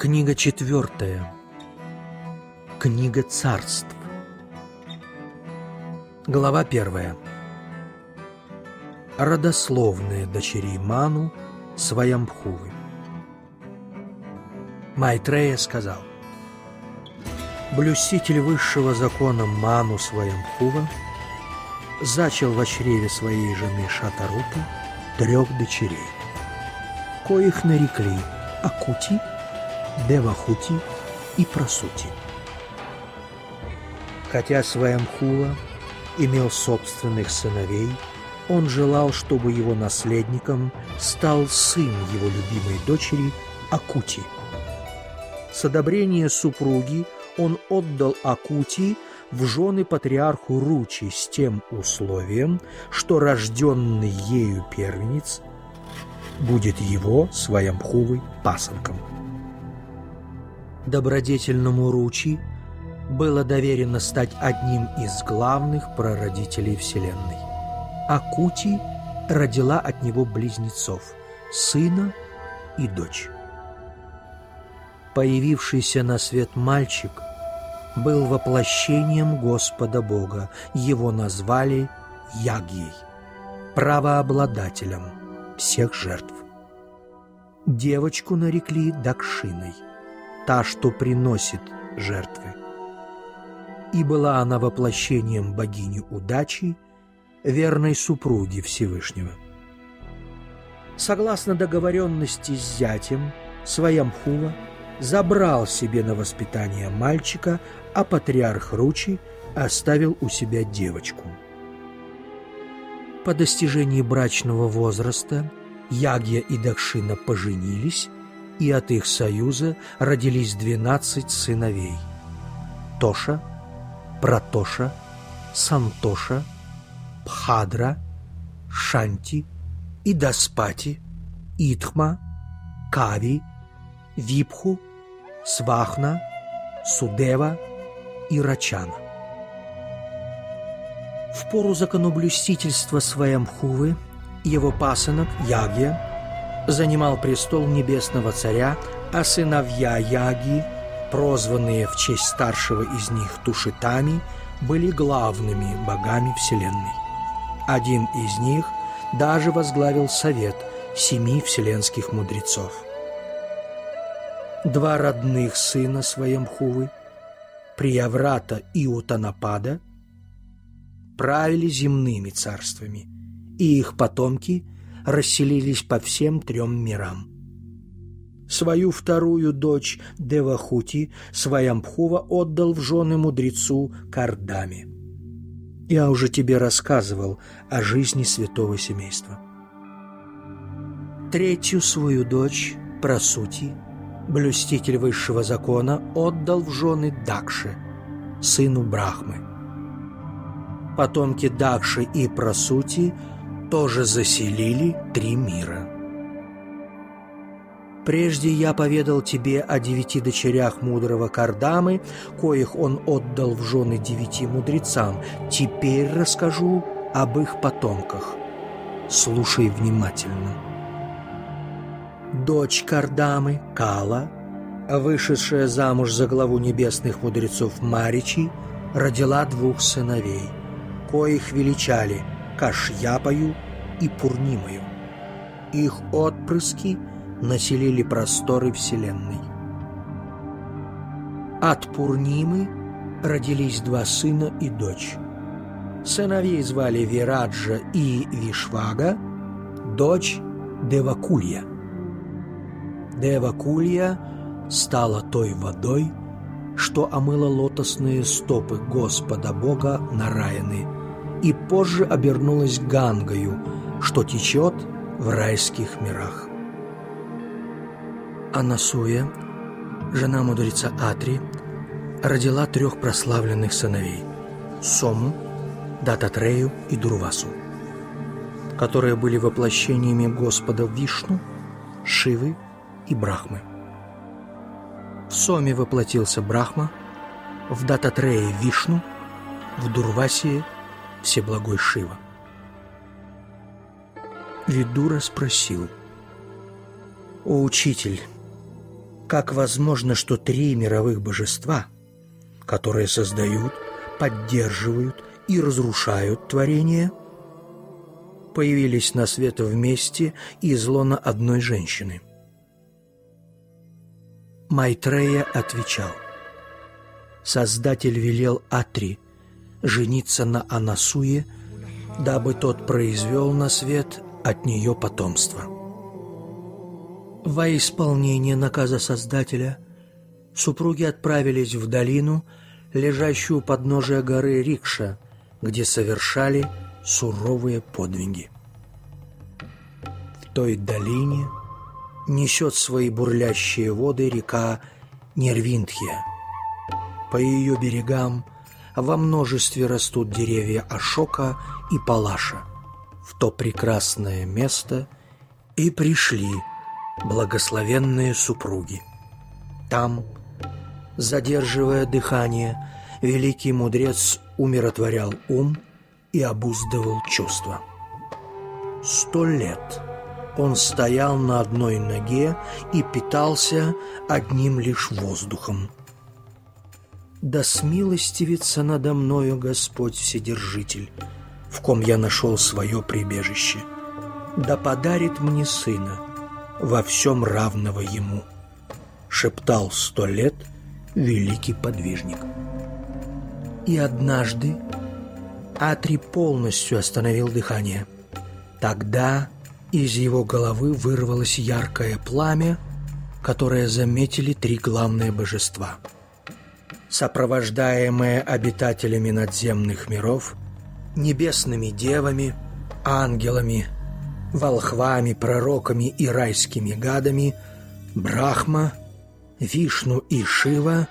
Книга четвертая. Книга царств. Глава первая. Родословные дочерей Ману Своямбхувы. Майтрея сказал, «Блюститель высшего закона Ману Своямбхува зачал в чреве своей жены Шатарупы трех дочерей, коих нарекли Акути, Девахути и Прасути. Хотя Сваямхуа имел собственных сыновей, он желал, чтобы его наследником стал сын его любимой дочери Акути. С одобрения супруги он отдал Акути в жены патриарху Ручи с тем условием, что рожденный ею первенец будет его своямхувой пасынком. Добродетельному Ручи было доверено стать одним из главных прародителей Вселенной. Акути родила от него близнецов – сына и дочь. Появившийся на свет мальчик был воплощением Господа Бога. Его назвали Ягьей, правообладателем всех жертв. Девочку нарекли Дакшиной, та, что приносит жертвы. И была она воплощением богини удачи, верной супруги Всевышнего. Согласно договоренности с зятем, Своямхула забрал себе на воспитание мальчика, а патриарх Ручи оставил у себя девочку. По достижении брачного возраста Ягья и Дахшина поженились, и от их союза родились двенадцать сыновей – Тоша, Пратоша, Сантоша, Пхадра, Шанти, Идаспати, Итхма, Кави, Випху, Свахна, Судева и Рачана. В пору законоблюстительства Сваямхувы его пасынок Ягья занимал престол небесного царя, а сыновья Яги, прозванные в честь старшего из них Тушитами, были главными богами Вселенной. Один из них даже возглавил совет семи вселенских мудрецов. Два родных сына Своемхувы, Прияврата и Утанапада, правили земными царствами, и их потомки расселились по всем трем мирам. Свою вторую дочь Девахути Своямбхува отдал в жены мудрецу Кардаме. Я уже тебе рассказывал о жизни святого семейства. Третью свою дочь, Прасути, блюститель высшего закона, отдал в жены Дакше, сыну Брахмы. Потомки Дакши и Прасути тоже заселили три мира. Прежде я поведал тебе о девяти дочерях мудрого Кардамы, коих он отдал в жены девяти мудрецам. Теперь расскажу об их потомках. Слушай внимательно дочь Кардамы, Кала, вышедшая замуж за главу небесных мудрецов Маричи, родила двух сыновей, коих величали Кашьяпою и Пурнимою. Их отпрыски населили просторы Вселенной. От Пурнимы родились два сына и дочь. Сыновей звали Вираджа и Вишвага, дочь Девакулья. Дева Кулья стала той водой, что омыла лотосные стопы Господа Бога Нараяны, и позже обернулась Гангою, что течет в райских мирах. Анасуя, жена мудреца Атри, родила трех прославленных сыновей – Сому, Дататрею и Дурвасу, которые были воплощениями Господа Вишну, Шивы и Брахмы. В Соме воплотился Брахма, в Дататрее – Вишну, в Дурвасии – Всеблагой Шива. Видура спросил, «О, учитель, Как возможно, что три мировых божества, которые создают, поддерживают и разрушают творение, появились на свет вместе из лона одной женщины? Майтрея отвечал, «Создатель велел Атри жениться на Анасуе, дабы тот произвел на свет от нее потомство». Во исполнение наказа Создателя супруги отправились в долину, лежащую у подножия горы Рикша, где совершали суровые подвиги. В той долине несет свои бурлящие воды река Нервинтхия. По ее берегам во множестве растут деревья Ашока и Палаша. В то прекрасное место и пришли – благословенные супруги. Там, задерживая дыхание, великий мудрец умиротворял ум и обуздывал чувства. Сто лет он стоял на одной ноге и питался одним лишь воздухом. «Да смилостивится надо мною Господь Вседержитель, в ком я нашел свое прибежище, да подарит мне сына» во всем равного ему, шептал сто лет великий подвижник. И однажды Атри полностью остановил дыхание. Тогда из его головы вырвалось яркое пламя, которое заметили три главные божества. Сопровождаемые обитателями надземных миров, небесными девами, ангелами – волхвами, пророками и райскими гадами, Брахма, Вишну и Шива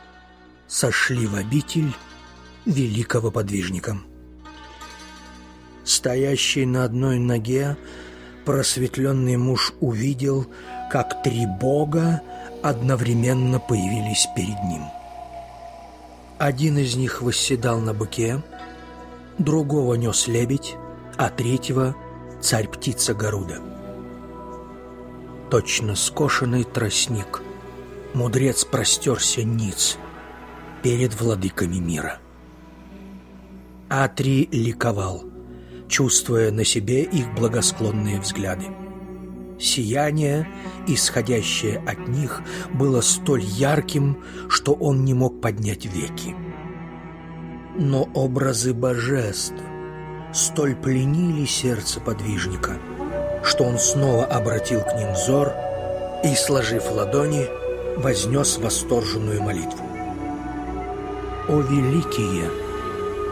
сошли в обитель великого подвижника. Стоящий на одной ноге, просветленный муж увидел, как три бога одновременно появились перед ним. Один из них восседал на быке, другого нес лебедь, а третьего — царь-птица Гаруда. Точно скошенный тростник, мудрец простерся ниц перед владыками мира. Атри ликовал, чувствуя на себе их благосклонные взгляды. Сияние, исходящее от них, было столь ярким, что он не мог поднять веки. Но образы божеств, столь пленили сердце подвижника, что он снова обратил к ним взор и, сложив ладони, вознес восторженную молитву. «О великие!»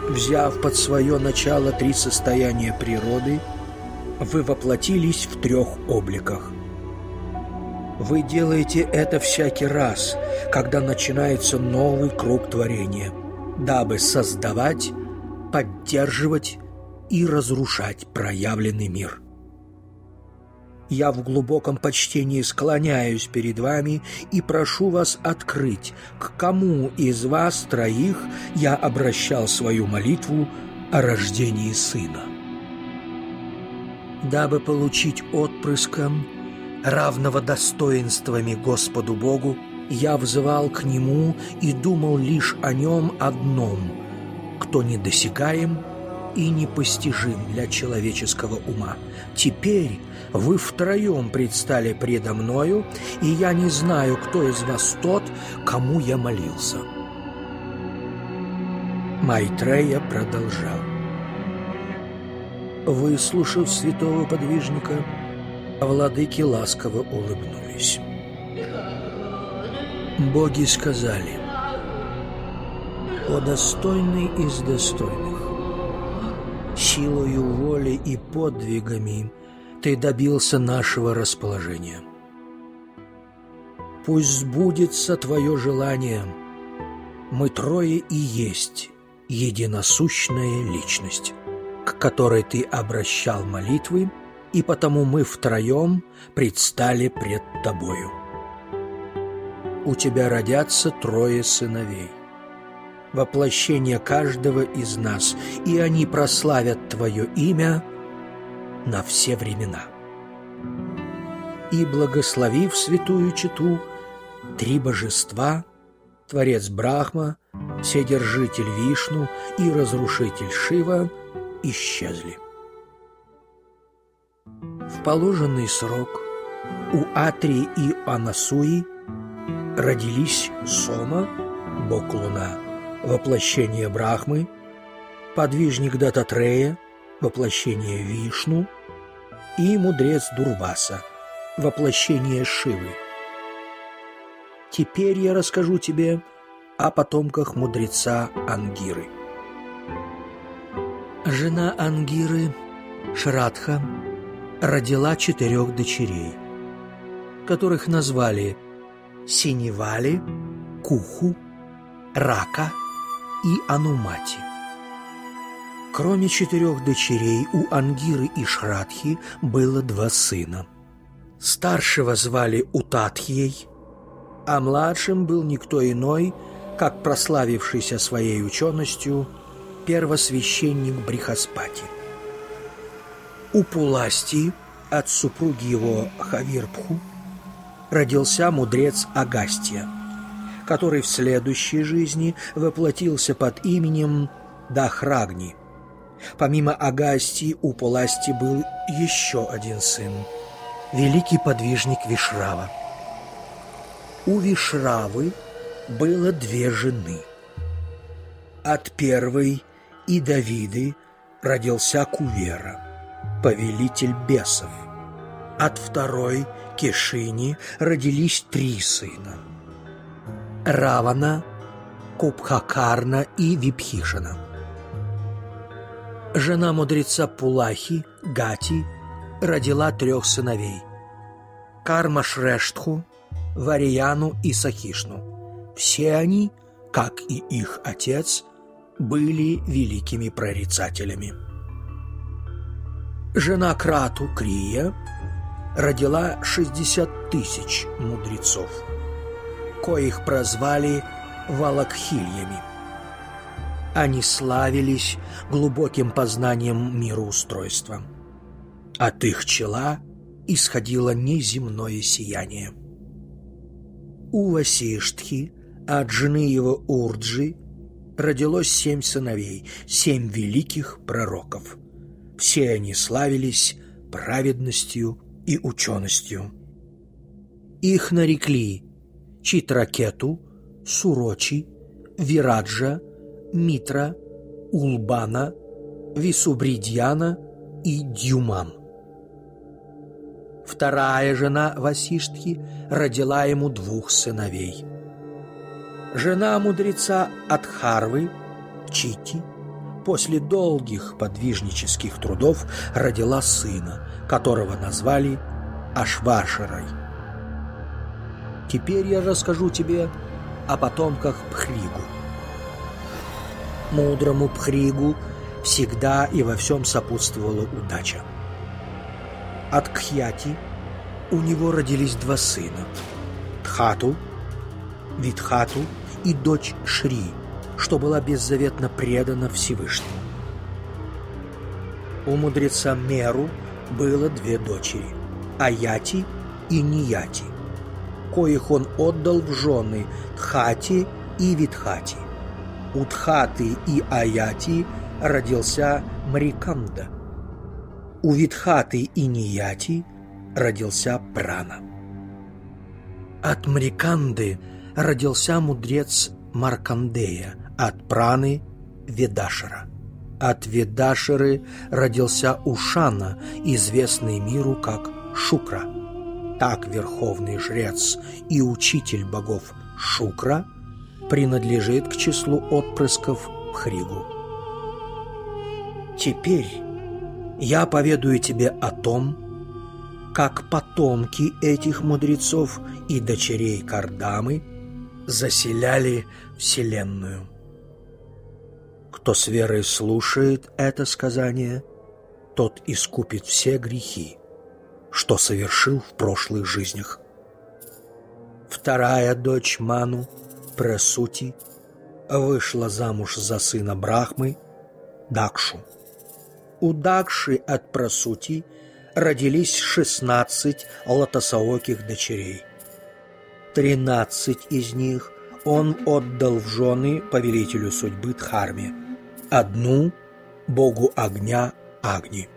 Взяв под свое начало три состояния природы, вы воплотились в трех обликах. Вы делаете это всякий раз, когда начинается новый круг творения, дабы создавать, поддерживать и разрушать проявленный мир. Я в глубоком почтении склоняюсь перед вами и прошу вас открыть, к кому из вас троих я обращал свою молитву о рождении сына. Дабы получить отпрыском, равного достоинствами Господу Богу, я взывал к Нему и думал лишь о Нем одном, кто недосягаем – и непостижим для человеческого ума. Теперь вы втроем предстали предо мною, и я не знаю, кто из вас тот, кому я молился». Майтрея продолжал. Выслушав святого подвижника, владыки ласково улыбнулись. Боги сказали, «О достойный из достойных, силою воли и подвигами ты добился нашего расположения. Пусть сбудется твое желание. Мы трое и есть единосущная личность, к которой ты обращал молитвы, и потому мы втроем предстали пред тобою. У тебя родятся трое сыновей воплощение каждого из нас, и они прославят Твое имя на все времена. И, благословив святую читу, три божества, Творец Брахма, Вседержитель Вишну и Разрушитель Шива исчезли. В положенный срок у Атрии и Анасуи родились Сома, бог Луна, воплощение Брахмы, подвижник Дататрея, воплощение Вишну и мудрец Дурваса, воплощение Шивы. Теперь я расскажу тебе о потомках мудреца Ангиры. Жена Ангиры, Шрадха, родила четырех дочерей, которых назвали Синевали, Куху, Рака и Анумати. Кроме четырех дочерей, у Ангиры и Шрадхи было два сына. Старшего звали Утатхией, а младшим был никто иной, как прославившийся своей ученостью первосвященник Брихаспати. У Пуласти от супруги его Хавирпху родился мудрец Агастия, который в следующей жизни воплотился под именем Дахрагни. Помимо Агастии у Пуласти был еще один сын – великий подвижник Вишрава. У Вишравы было две жены. От первой и Давиды родился Кувера – повелитель бесов. От второй Кешини родились три сына – Равана, Кубхакарна и Випхишина. Жена мудреца Пулахи, Гати, родила трех сыновей – Карма Шрештху, Варияну и Сахишну. Все они, как и их отец, были великими прорицателями. Жена Крату, Крия, родила 60 тысяч мудрецов, коих прозвали Валакхильями. Они славились глубоким познанием мироустройства. От их чела исходило неземное сияние. У Васиштхи от жены его Урджи родилось семь сыновей, семь великих пророков – все они славились праведностью и ученостью. Их нарекли Читракету, Сурочи, Вираджа, Митра, Улбана, Висубридьяна и Дюман. Вторая жена Васиштхи родила ему двух сыновей. Жена мудреца Адхарвы, Чити, после долгих подвижнических трудов родила сына, которого назвали Ашвашерой. Теперь я расскажу тебе о потомках Пхригу. Мудрому Пхригу всегда и во всем сопутствовала удача. От Кхьяти у него родились два сына – Тхату, Витхату и дочь Шри – что была беззаветно предана Всевышнему. У мудреца Меру было две дочери – Аяти и Нияти, коих он отдал в жены Тхати и Витхати. У Тхаты и Аяти родился Мриканда. У Витхаты и Нияти родился Прана. От Мриканды родился мудрец Маркандея – от Праны – Ведашера. От Ведашеры родился Ушана, известный миру как Шукра. Так верховный жрец и учитель богов Шукра принадлежит к числу отпрысков Пхригу. Теперь я поведаю тебе о том, как потомки этих мудрецов и дочерей Кардамы заселяли Вселенную. Кто с верой слушает это сказание, тот искупит все грехи, что совершил в прошлых жизнях. Вторая дочь Ману, Пресути, вышла замуж за сына Брахмы, Дакшу. У Дакши от Прасути родились шестнадцать лотосооких дочерей. Тринадцать из них он отдал в жены повелителю судьбы Дхарме, одну – богу огня Агни.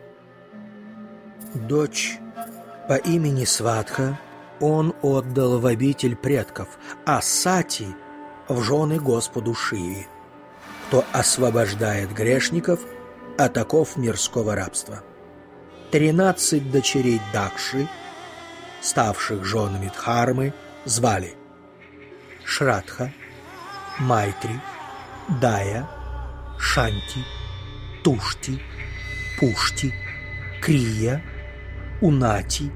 Дочь по имени Сватха он отдал в обитель предков, а Сати – в жены Господу Шиве, кто освобождает грешников от оков мирского рабства. Тринадцать дочерей Дакши, ставших женами Дхармы, звали Шрадха, Майтри, Дая, Шанти, Тушти, Пушти, Крия, Унати,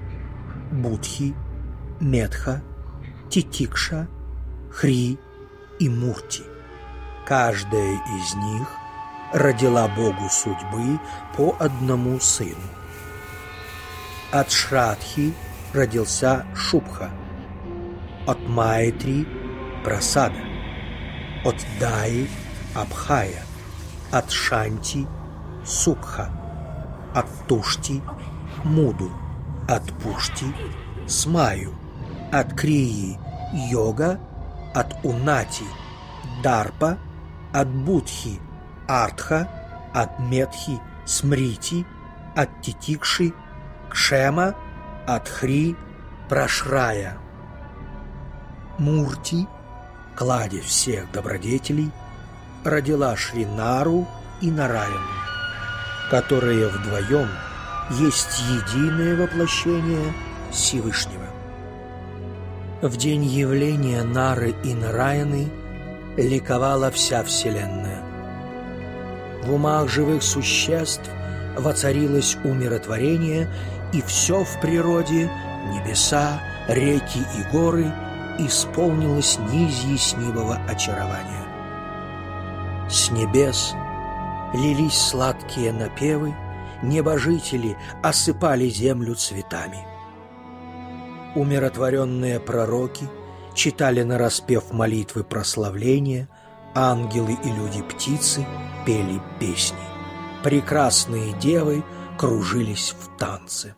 Будхи, Медха, Титикша, Хри и Мурти. Каждая из них родила Богу судьбы по одному сыну. От Шрадхи родился Шубха, от Майтри – Прасада, от Даи – Абхая, от Шанти – Сукха, от Тушти – Муду, от Пушти – Смаю, от Крии – Йога – от Унати – Дарпа, от Будхи – Артха, от Метхи – Смрити, от Титикши – Кшема, от Хри – Прошрая. Мурти, кладе всех добродетелей, родила Шринару и Нараяну, которые вдвоем есть единое воплощение Всевышнего. В день явления Нары и Нараяны ликовала вся Вселенная. В умах живых существ воцарилось умиротворение, и все в природе, небеса, реки и горы, исполнилось неизъяснимого очарования. С небес лились сладкие напевы, небожители осыпали землю цветами – Умиротворенные пророки читали на распев молитвы прославления, ангелы и люди-птицы пели песни. Прекрасные девы кружились в танце.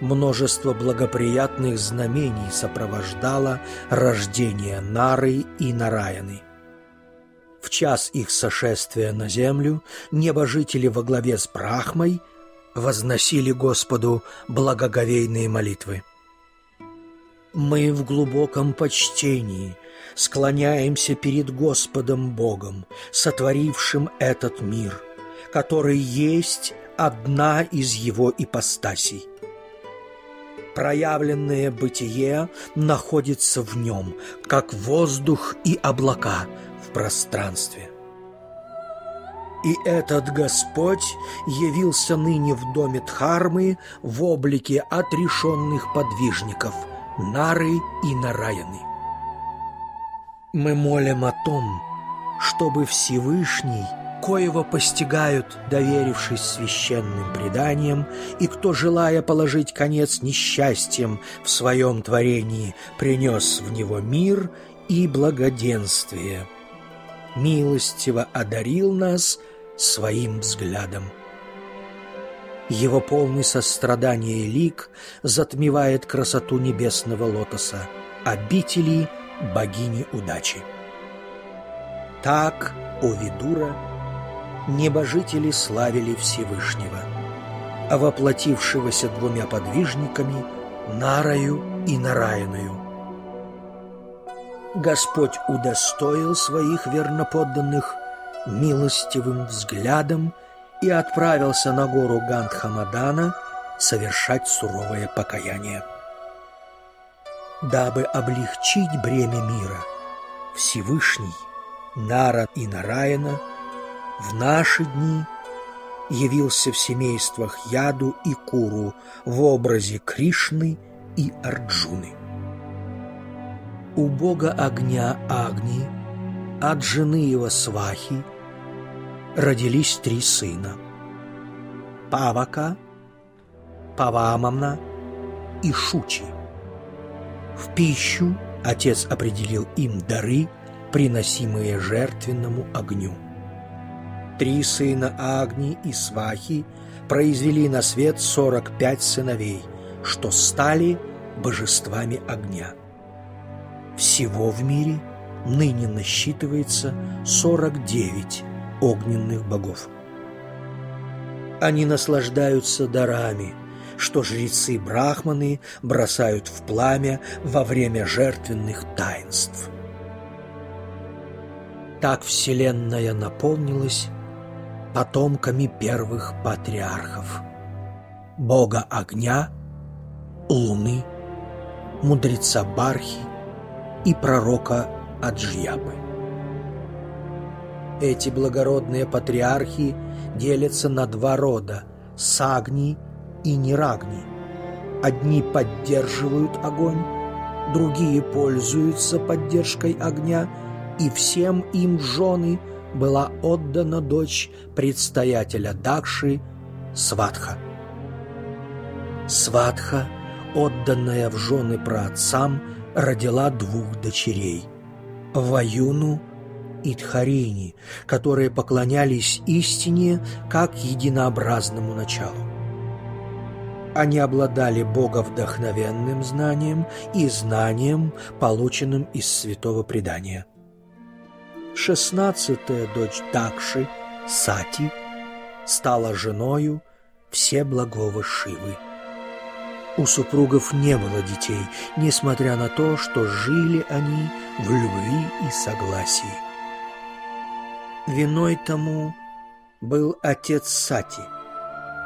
Множество благоприятных знамений сопровождало рождение Нары и Нараяны. В час их сошествия на землю небожители во главе с Брахмой возносили Господу благоговейные молитвы. Мы в глубоком почтении склоняемся перед Господом Богом, сотворившим этот мир, который есть одна из его ипостасей. Проявленное бытие находится в нем, как воздух и облака в пространстве. И этот Господь явился ныне в доме Дхармы в облике отрешенных подвижников – Нары и Нараяны. Мы молим о том, чтобы Всевышний, коего постигают, доверившись священным преданиям, и кто, желая положить конец несчастьям в своем творении, принес в него мир и благоденствие, милостиво одарил нас своим взглядом. Его полный сострадания лик затмевает красоту небесного лотоса, обители богини удачи. Так, о Видура, небожители славили Всевышнего, а воплотившегося двумя подвижниками Нарою и Нараяною. Господь удостоил своих верноподданных милостивым взглядом и отправился на гору Гандхамадана совершать суровое покаяние. Дабы облегчить бремя мира, Всевышний, Нара и Нараяна в наши дни явился в семействах Яду и Куру в образе Кришны и Арджуны. У бога огня Агни, от жены его Свахи, родились три сына – Павака, Павамамна и Шучи. В пищу отец определил им дары, приносимые жертвенному огню. Три сына Агни и Свахи произвели на свет сорок пять сыновей, что стали божествами огня. Всего в мире ныне насчитывается 49 огненных богов. Они наслаждаются дарами, что жрецы брахманы бросают в пламя во время жертвенных таинств. Так Вселенная наполнилась потомками первых патриархов – бога огня, луны, мудреца Бархи и пророка Аджьябы. Эти благородные патриархи делятся на два рода – Сагни и Нирагни. Одни поддерживают огонь, другие пользуются поддержкой огня, и всем им жены была отдана дочь предстоятеля Дакши Сватха. Сватха, отданная в жены праотцам, родила двух дочерей – Ваюну и Тхарини, которые поклонялись истине как единообразному началу. Они обладали боговдохновенным знанием и знанием, полученным из святого предания. Шестнадцатая дочь Дакши, Сати, стала женою Всеблагого Шивы. У супругов не было детей, несмотря на то, что жили они в любви и согласии. Виной тому был отец Сати,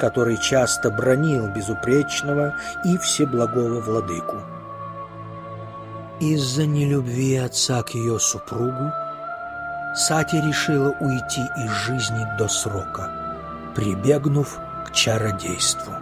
который часто бронил безупречного и всеблагого владыку. Из-за нелюбви отца к ее супругу Сати решила уйти из жизни до срока, прибегнув к чародейству.